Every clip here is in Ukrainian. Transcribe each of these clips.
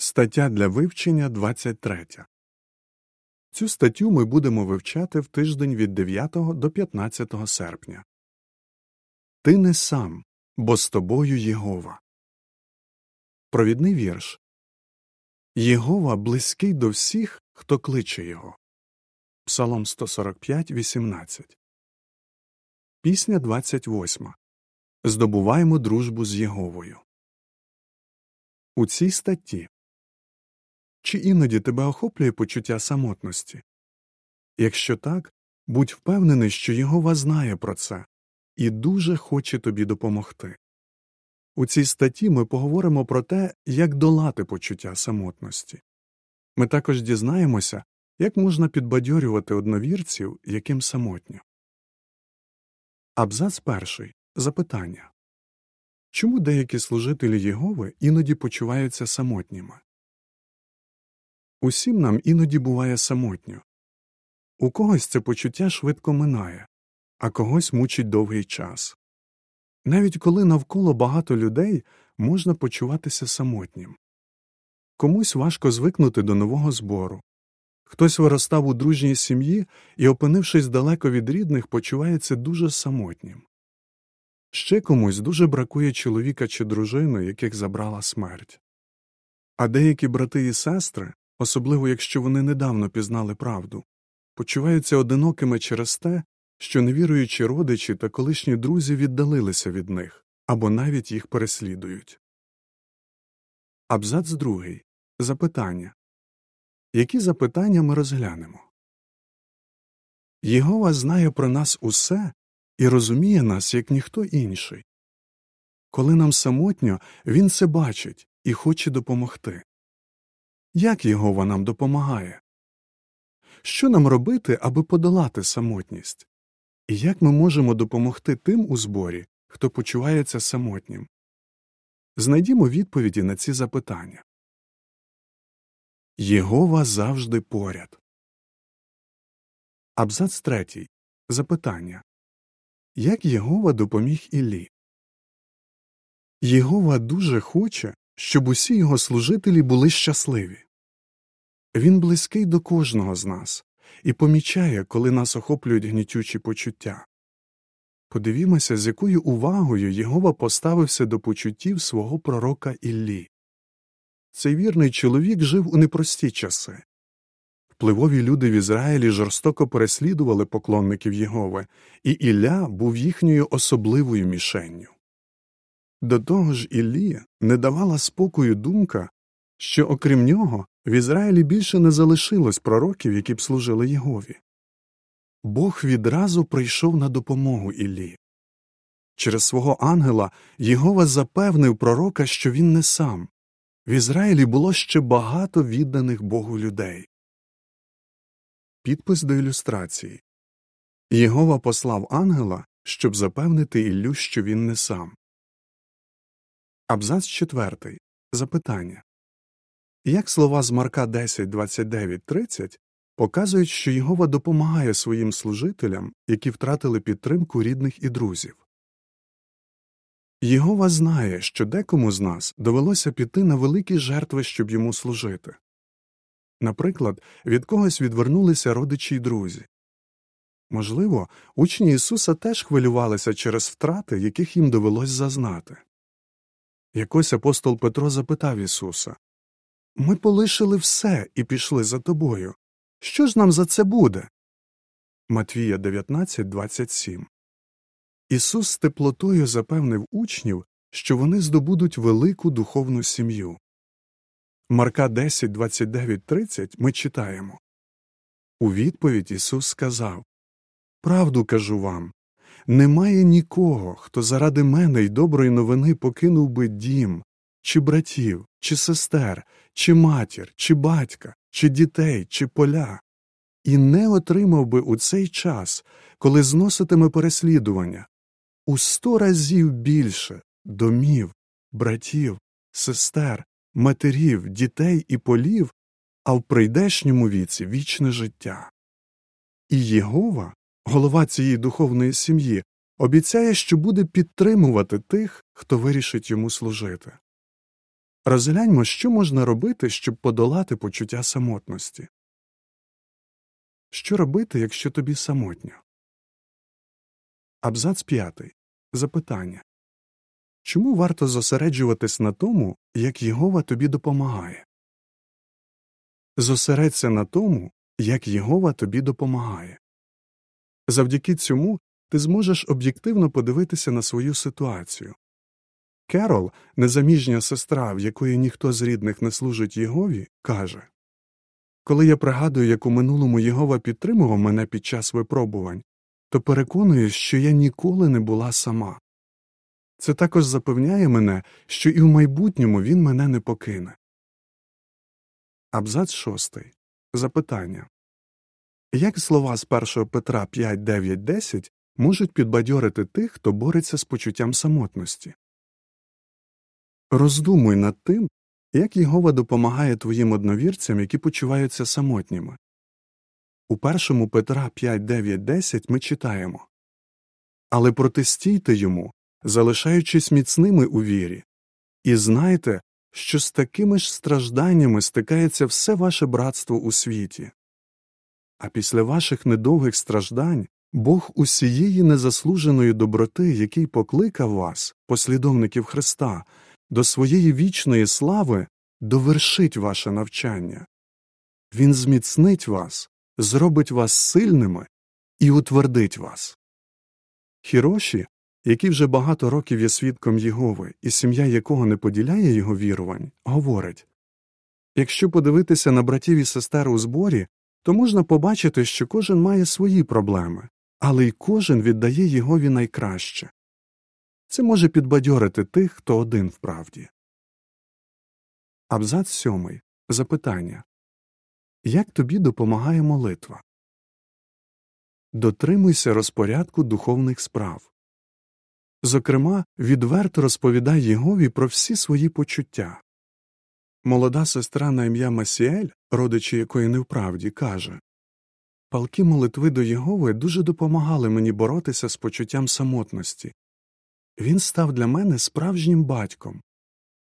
Стаття для вивчення 23. Цю статтю ми будемо вивчати в тиждень від 9 до 15 серпня. Ти не сам, бо з тобою Єгова. Провідний вірш Єгова близький до всіх, хто кличе його. Псалом 145, 18. Пісня 28. Здобуваємо дружбу з Єговою. У цій статті чи іноді тебе охоплює почуття самотності? Якщо так, будь впевнений, що Єгова знає про це і дуже хоче тобі допомогти. У цій статті ми поговоримо про те, як долати почуття самотності. Ми також дізнаємося, як можна підбадьорювати одновірців, яким самотньо. Абзац перший. Запитання Чому деякі служителі Єгови іноді почуваються самотніми? Усім нам іноді буває самотньо. У когось це почуття швидко минає, а когось мучить довгий час. Навіть коли навколо багато людей можна почуватися самотнім. Комусь важко звикнути до нового збору. Хтось виростав у дружній сім'ї і, опинившись далеко від рідних, почувається дуже самотнім. Ще комусь дуже бракує чоловіка чи дружини, яких забрала смерть. А деякі брати і сестри особливо якщо вони недавно пізнали правду, почуваються одинокими через те, що невіруючі родичі та колишні друзі віддалилися від них або навіть їх переслідують. Абзац другий. Запитання. Які запитання ми розглянемо? Єгова знає про нас усе і розуміє нас, як ніхто інший. Коли нам самотньо, він це бачить і хоче допомогти. Як Єгова нам допомагає? Що нам робити, аби подолати самотність? І як ми можемо допомогти тим у зборі, хто почувається самотнім? Знайдімо відповіді на ці запитання. Єгова завжди поряд. Абзац третій. Запитання Як Єгова допоміг Іллі? Єгова дуже хоче, щоб усі його служителі були щасливі. Він близький до кожного з нас і помічає, коли нас охоплюють гнітючі почуття. Подивімося, з якою увагою Єгова поставився до почуттів свого пророка Іллі. Цей вірний чоловік жив у непрості часи. Впливові люди в Ізраїлі жорстоко переслідували поклонників Єгови, і Ілля був їхньою особливою мішенню. До того ж Іллі не давала спокою думка, що окрім нього в Ізраїлі більше не залишилось пророків, які б служили Єгові. Бог відразу прийшов на допомогу Іллі. Через свого ангела Єгова запевнив пророка, що він не сам. В Ізраїлі було ще багато відданих Богу людей. Підпис до ілюстрації Єгова послав ангела, щоб запевнити Іллю, що він не сам. Абзац четвертий. Запитання як слова з Марка 10, 29, 30 показують, що Єгова допомагає своїм служителям, які втратили підтримку рідних і друзів. Єгова знає, що декому з нас довелося піти на великі жертви, щоб йому служити. Наприклад, від когось відвернулися родичі й друзі. Можливо, учні Ісуса теж хвилювалися через втрати, яких їм довелось зазнати. Якось апостол Петро запитав Ісуса Ми полишили все і пішли за тобою. Що ж нам за це буде? Матвія 19, 27 Ісус з теплотою запевнив учнів, що вони здобудуть велику духовну сім'ю. Марка 10, 29, 30 ми читаємо У відповідь Ісус сказав Правду кажу вам немає нікого, хто заради мене й доброї новини покинув би дім, чи братів, чи сестер, чи матір, чи батька, чи дітей, чи поля, і не отримав би у цей час, коли зноситиме переслідування, у сто разів більше домів, братів, сестер, матерів, дітей і полів, а в прийдешньому віці вічне життя. І Єгова, голова цієї духовної сім'ї, обіцяє, що буде підтримувати тих, хто вирішить йому служити. Розгляньмо, що можна робити, щоб подолати почуття самотності. Що робити, якщо тобі самотньо? Абзац 5. Запитання Чому варто зосереджуватись на тому, як Єгова тобі допомагає? Зосередься на тому, як Єгова тобі допомагає. Завдяки цьому ти зможеш об'єктивно подивитися на свою ситуацію. Керол, незаміжня сестра, в якої ніхто з рідних не служить Єгові, каже Коли я пригадую, як у минулому Єгова підтримував мене під час випробувань, то переконуюсь, що я ніколи не була сама. Це також запевняє мене, що і в майбутньому він мене не покине. Абзац 6. Запитання Як слова з 1 Петра 5, 9, 10 можуть підбадьорити тих, хто бореться з почуттям самотності? Роздумуй над тим, як Єгова допомагає твоїм одновірцям, які почуваються самотніми. У 1 Петра 5, 9, 10 ми читаємо Але протистійте йому, залишаючись міцними у вірі, і знайте, що з такими ж стражданнями стикається все ваше братство у світі. А після ваших недовгих страждань Бог усієї незаслуженої доброти, який покликав вас, послідовників Христа, до своєї вічної слави довершить ваше навчання. Він зміцнить вас, зробить вас сильними і утвердить вас. Хіроші, який вже багато років є свідком Єгови, і сім'я якого не поділяє його вірувань, говорить якщо подивитися на братів і сестер у зборі, то можна побачити, що кожен має свої проблеми, але й кожен віддає Єгові найкраще. Це може підбадьорити тих, хто один в правді. Абзац сьомий. Запитання Як тобі допомагає молитва? Дотримуйся розпорядку духовних справ. Зокрема, відверто розповідай Єгові про всі свої почуття. Молода сестра на ім'я Масіель, родичі якої не вправді, каже Палки молитви до Єгови дуже допомагали мені боротися з почуттям самотності. Він став для мене справжнім батьком.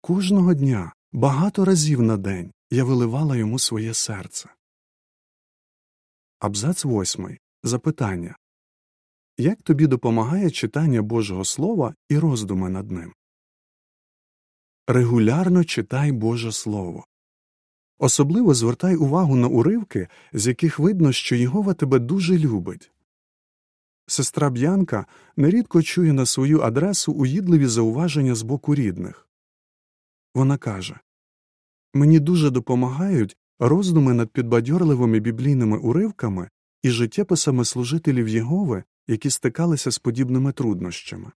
Кожного дня, багато разів на день я виливала йому своє серце. Абзац восьмий. Запитання Як тобі допомагає читання Божого Слова і роздуми над ним? Регулярно читай Боже Слово. Особливо звертай увагу на уривки, з яких видно, що Єгова тебе дуже любить. Сестра Б'янка нерідко чує на свою адресу уїдливі зауваження з боку рідних. Вона каже Мені дуже допомагають роздуми над підбадьорливими біблійними уривками і життєписами служителів Єгови, які стикалися з подібними труднощами.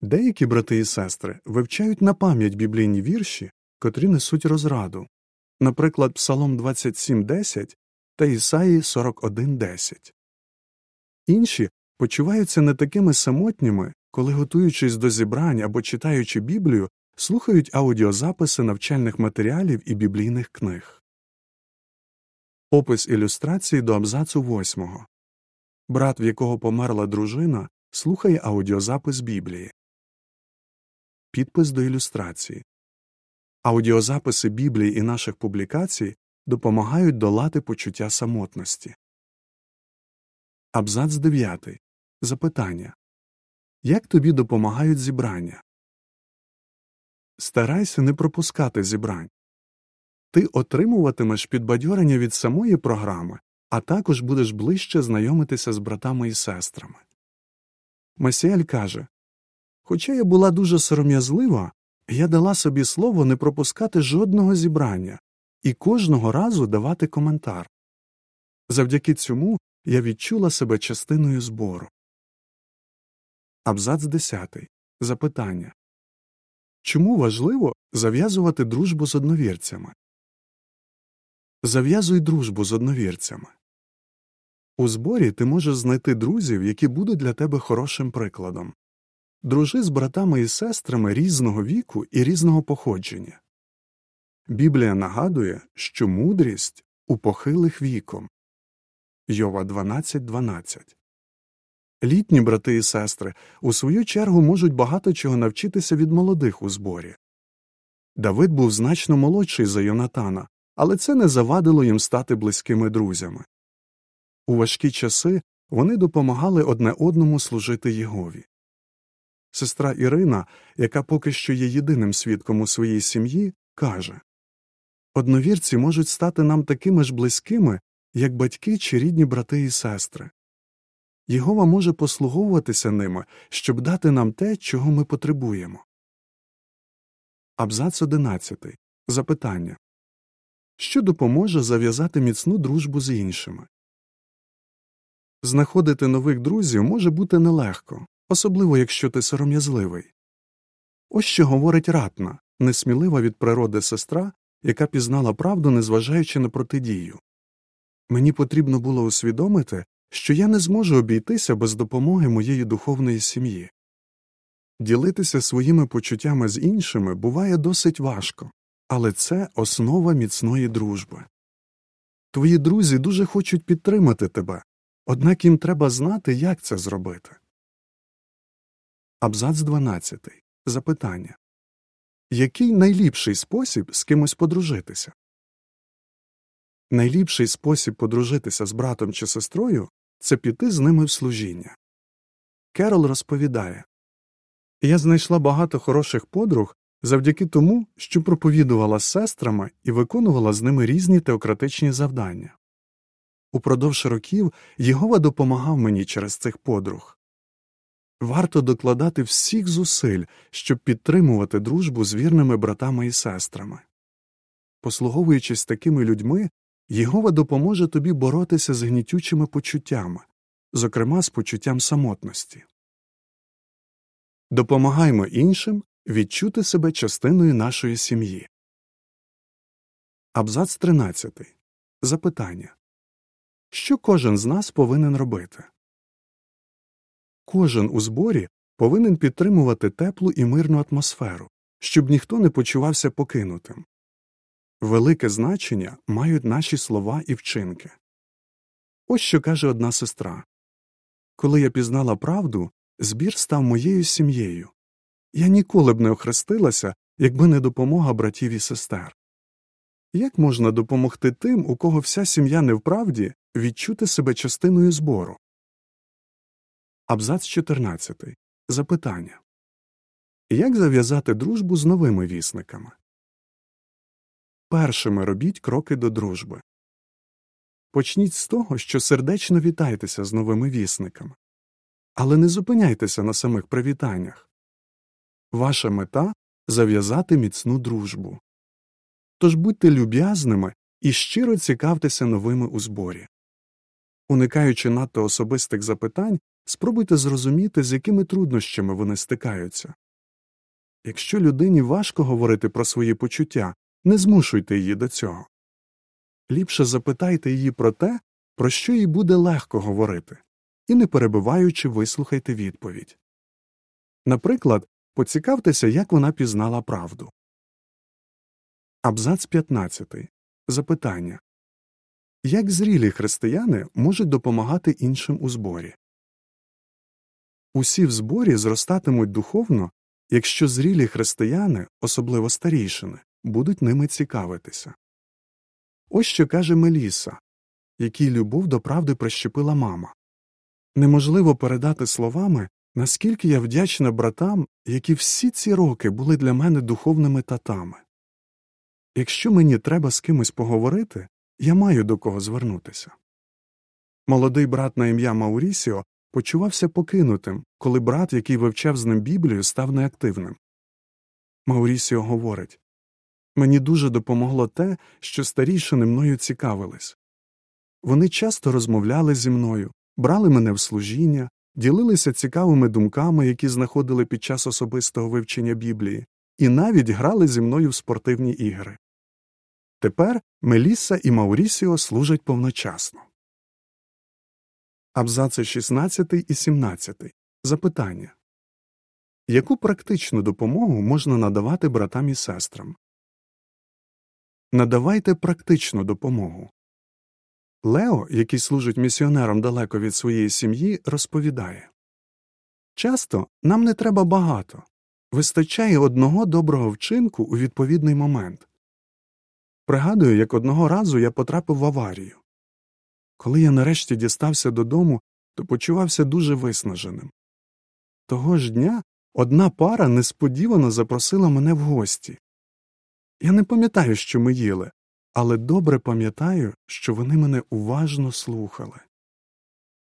Деякі брати і сестри вивчають на пам'ять біблійні вірші, котрі несуть розраду, наприклад, Псалом 27.10 та Ісаї 41.10. Інші почуваються не такими самотніми, коли, готуючись до зібрань або читаючи Біблію, слухають аудіозаписи навчальних матеріалів і біблійних книг. Опис ілюстрації до абзацу 8. Брат, в якого померла дружина, слухає аудіозапис Біблії. Підпис до ілюстрації. Аудіозаписи Біблії і наших публікацій допомагають долати почуття самотності. Абзац 9. Запитання Як тобі допомагають зібрання? Старайся не пропускати зібрань. Ти отримуватимеш підбадьорення від самої програми, а також будеш ближче знайомитися з братами і сестрами. Масіель каже Хоча я була дуже сором'язлива, я дала собі слово не пропускати жодного зібрання і кожного разу давати коментар. Завдяки цьому я відчула себе частиною збору. Абзац 10. Запитання Чому важливо зав'язувати дружбу з одновірцями? Зав'язуй дружбу з одновірцями. У зборі ти можеш знайти друзів, які будуть для тебе хорошим прикладом. Дружи з братами і сестрами різного віку і різного походження. Біблія нагадує, що мудрість у похилих віком. Йова 12.12 12. Літні брати і сестри у свою чергу можуть багато чого навчитися від молодих у зборі. Давид був значно молодший за Йонатана, але це не завадило їм стати близькими друзями. У важкі часи вони допомагали одне одному служити Єгові. Сестра Ірина, яка поки що є єдиним свідком у своїй сім'ї, каже Одновірці можуть стати нам такими ж близькими, як батьки чи рідні брати і сестри. Єгова може послуговуватися ними, щоб дати нам те, чого ми потребуємо. Абзац 11. Запитання Що допоможе зав'язати міцну дружбу з іншими? Знаходити нових друзів може бути нелегко, особливо якщо ти сором'язливий. Ось що говорить ратна, несмілива від природи сестра, яка пізнала правду, незважаючи на протидію. Мені потрібно було усвідомити, що я не зможу обійтися без допомоги моєї духовної сім'ї. Ділитися своїми почуттями з іншими буває досить важко, але це основа міцної дружби. Твої друзі дуже хочуть підтримати тебе, однак їм треба знати, як це зробити. Абзац 12. Запитання Який найліпший спосіб з кимось подружитися? Найліпший спосіб подружитися з братом чи сестрою це піти з ними в служіння. Керол розповідає Я знайшла багато хороших подруг завдяки тому, що проповідувала з сестрами і виконувала з ними різні теократичні завдання. Упродовж років Єгова допомагав мені через цих подруг. Варто докладати всіх зусиль, щоб підтримувати дружбу з вірними братами і сестрами. Послуговуючись такими людьми, Єгова допоможе тобі боротися з гнітючими почуттями, зокрема з почуттям самотності. Допомагаймо іншим відчути себе частиною нашої сім'ї. Абзац 13. Запитання Що кожен з нас повинен робити? Кожен у зборі повинен підтримувати теплу і мирну атмосферу, щоб ніхто не почувався покинутим. Велике значення мають наші слова і вчинки. Ось що каже одна сестра Коли я пізнала правду, збір став моєю сім'єю. Я ніколи б не охрестилася, якби не допомога братів і сестер. Як можна допомогти тим, у кого вся сім'я не вправді, відчути себе частиною збору? Абзац 14. Запитання Як зав'язати дружбу з новими вісниками? Першими робіть кроки до дружби. Почніть з того, що сердечно вітайтеся з новими вісниками. Але не зупиняйтеся на самих привітаннях. Ваша мета зав'язати міцну дружбу. Тож будьте люб'язними і щиро цікавтеся новими у зборі. Уникаючи надто особистих запитань, спробуйте зрозуміти, з якими труднощами вони стикаються. Якщо людині важко говорити про свої почуття, не змушуйте її до цього. Ліпше запитайте її про те, про що їй буде легко говорити, і, не перебиваючи, вислухайте відповідь. Наприклад, поцікавтеся, як вона пізнала правду. Абзац 15. Запитання Як зрілі християни можуть допомагати іншим у зборі? Усі в зборі зростатимуть духовно, якщо зрілі християни, особливо старішини, будуть ними цікавитися. Ось що каже Меліса, якій любов до правди прищепила мама. Неможливо передати словами, наскільки я вдячна братам, які всі ці роки були для мене духовними татами. Якщо мені треба з кимось поговорити, я маю до кого звернутися. Молодий брат на ім'я Маурісіо почувався покинутим, коли брат, який вивчав з ним Біблію, став неактивним. Маурісіо говорить Мені дуже допомогло те, що старішини мною цікавились. Вони часто розмовляли зі мною, брали мене в служіння, ділилися цікавими думками, які знаходили під час особистого вивчення Біблії, і навіть грали зі мною в спортивні ігри. Тепер Мелісса і Маурісіо служать повночасно. Абзаци 16 і 17. Запитання Яку практичну допомогу можна надавати братам і сестрам? Надавайте практичну допомогу. Лео, який служить місіонером далеко від своєї сім'ї, розповідає Часто нам не треба багато Вистачає одного доброго вчинку у відповідний момент. Пригадую, як одного разу я потрапив в аварію. Коли я нарешті дістався додому, то почувався дуже виснаженим. Того ж дня одна пара несподівано запросила мене в гості. Я не пам'ятаю, що ми їли, але добре пам'ятаю, що вони мене уважно слухали.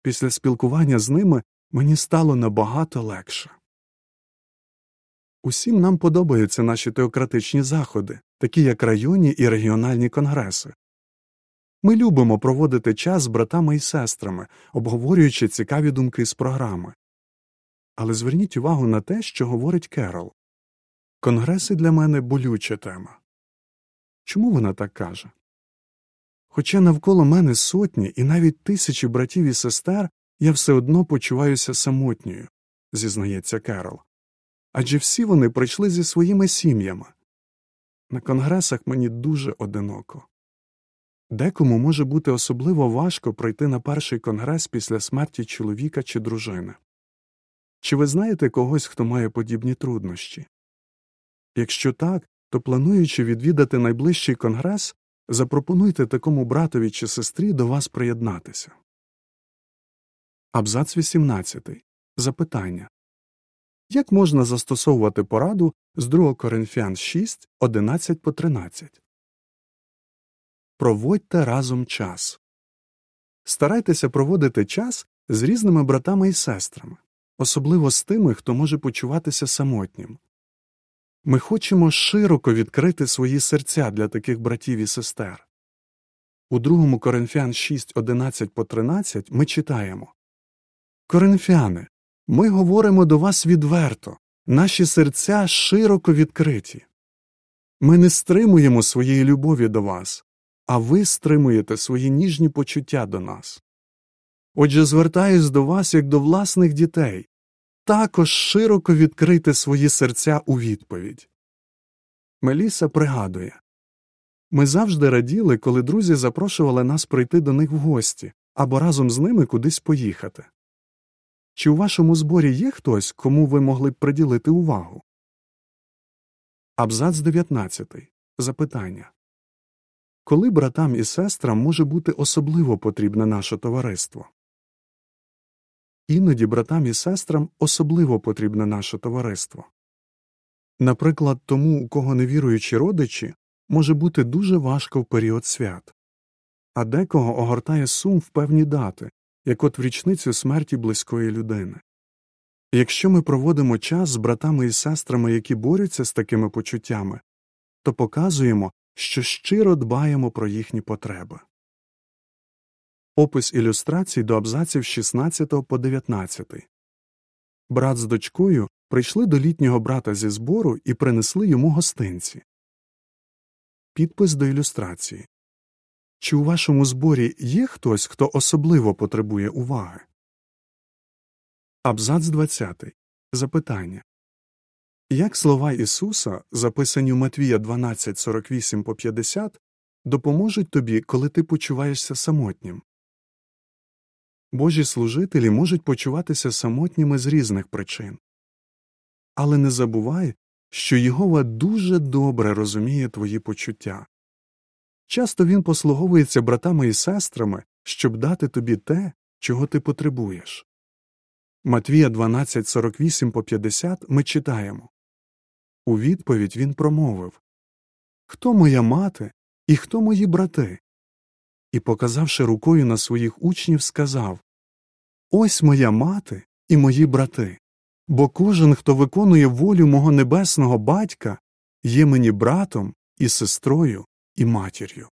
Після спілкування з ними мені стало набагато легше. Усім нам подобаються наші теократичні заходи, такі як районні і регіональні конгреси. Ми любимо проводити час з братами і сестрами, обговорюючи цікаві думки з програми. Але зверніть увагу на те, що говорить Керол. Конгреси для мене болюча тема. Чому вона так каже? Хоча навколо мене сотні і навіть тисячі братів і сестер, я все одно почуваюся самотньою, зізнається Керол. Адже всі вони прийшли зі своїми сім'ями. На конгресах мені дуже одиноко. Декому може бути особливо важко пройти на перший конгрес після смерті чоловіка чи дружини. Чи ви знаєте когось, хто має подібні труднощі? Якщо так, то плануючи відвідати найближчий конгрес, запропонуйте такому братові чи сестрі до вас приєднатися. Абзац 18. Запитання Як можна застосовувати пораду з 2 Коринфян 6, 11 по 13? Проводьте разом час. Старайтеся проводити час з різними братами і сестрами, особливо з тими, хто може почуватися самотнім. Ми хочемо широко відкрити свої серця для таких братів і сестер. У 2 Коринфян 6, 11 по 13 ми читаємо Коринфяни, ми говоримо до вас відверто, наші серця широко відкриті. Ми не стримуємо своєї любові до вас, а ви стримуєте свої ніжні почуття до нас. Отже, звертаюсь до вас як до власних дітей, також широко відкрити свої серця у відповідь. Меліса пригадує ми завжди раділи, коли друзі запрошували нас прийти до них в гості або разом з ними кудись поїхати. Чи у вашому зборі є хтось, кому ви могли б приділити увагу? Абзац 19. Запитання Коли братам і сестрам може бути особливо потрібне наше товариство? Іноді братам і сестрам особливо потрібне наше товариство. Наприклад, тому, у кого невіруючі родичі, може бути дуже важко в період свят, а декого огортає сум в певні дати, як от в річницю смерті близької людини. Якщо ми проводимо час з братами і сестрами, які борються з такими почуттями, то показуємо, що щиро дбаємо про їхні потреби. Опис ілюстрацій до абзаців 16 по 19. Брат з дочкою прийшли до літнього брата зі збору і принесли йому гостинці. Підпис до ілюстрації Чи у вашому зборі є хтось, хто особливо потребує уваги? Абзац 20. Запитання Як слова Ісуса, записані у Матвія 12, 48 по 50, допоможуть тобі, коли ти почуваєшся самотнім? Божі служителі можуть почуватися самотніми з різних причин. Але не забувай, що Єгова дуже добре розуміє твої почуття. Часто він послуговується братами і сестрами, щоб дати тобі те, чого ти потребуєш. Матвія 12.48 по 50 ми читаємо У відповідь він промовив Хто моя мати і хто мої брати? І, показавши рукою на своїх учнів, сказав Ось моя мати і мої брати. Бо кожен, хто виконує волю мого небесного батька, є мені братом і сестрою і матір'ю.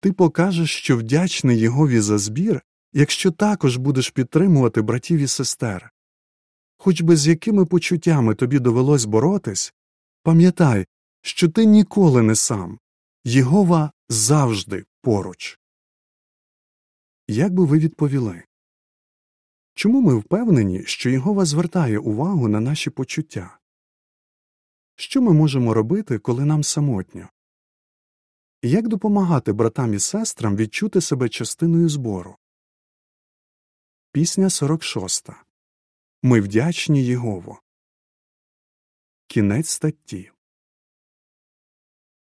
Ти покажеш, що вдячний Єгові за збір, якщо також будеш підтримувати братів і сестер. Хоч би з якими почуттями тобі довелось боротись, пам'ятай, що ти ніколи не сам, Єгова завжди поруч. Як би ви відповіли? Чому ми впевнені, що Єгова звертає увагу на наші почуття? Що ми можемо робити, коли нам самотньо? Як допомагати братам і сестрам відчути себе частиною збору? Пісня 46. Ми вдячні Єгову. Кінець статті.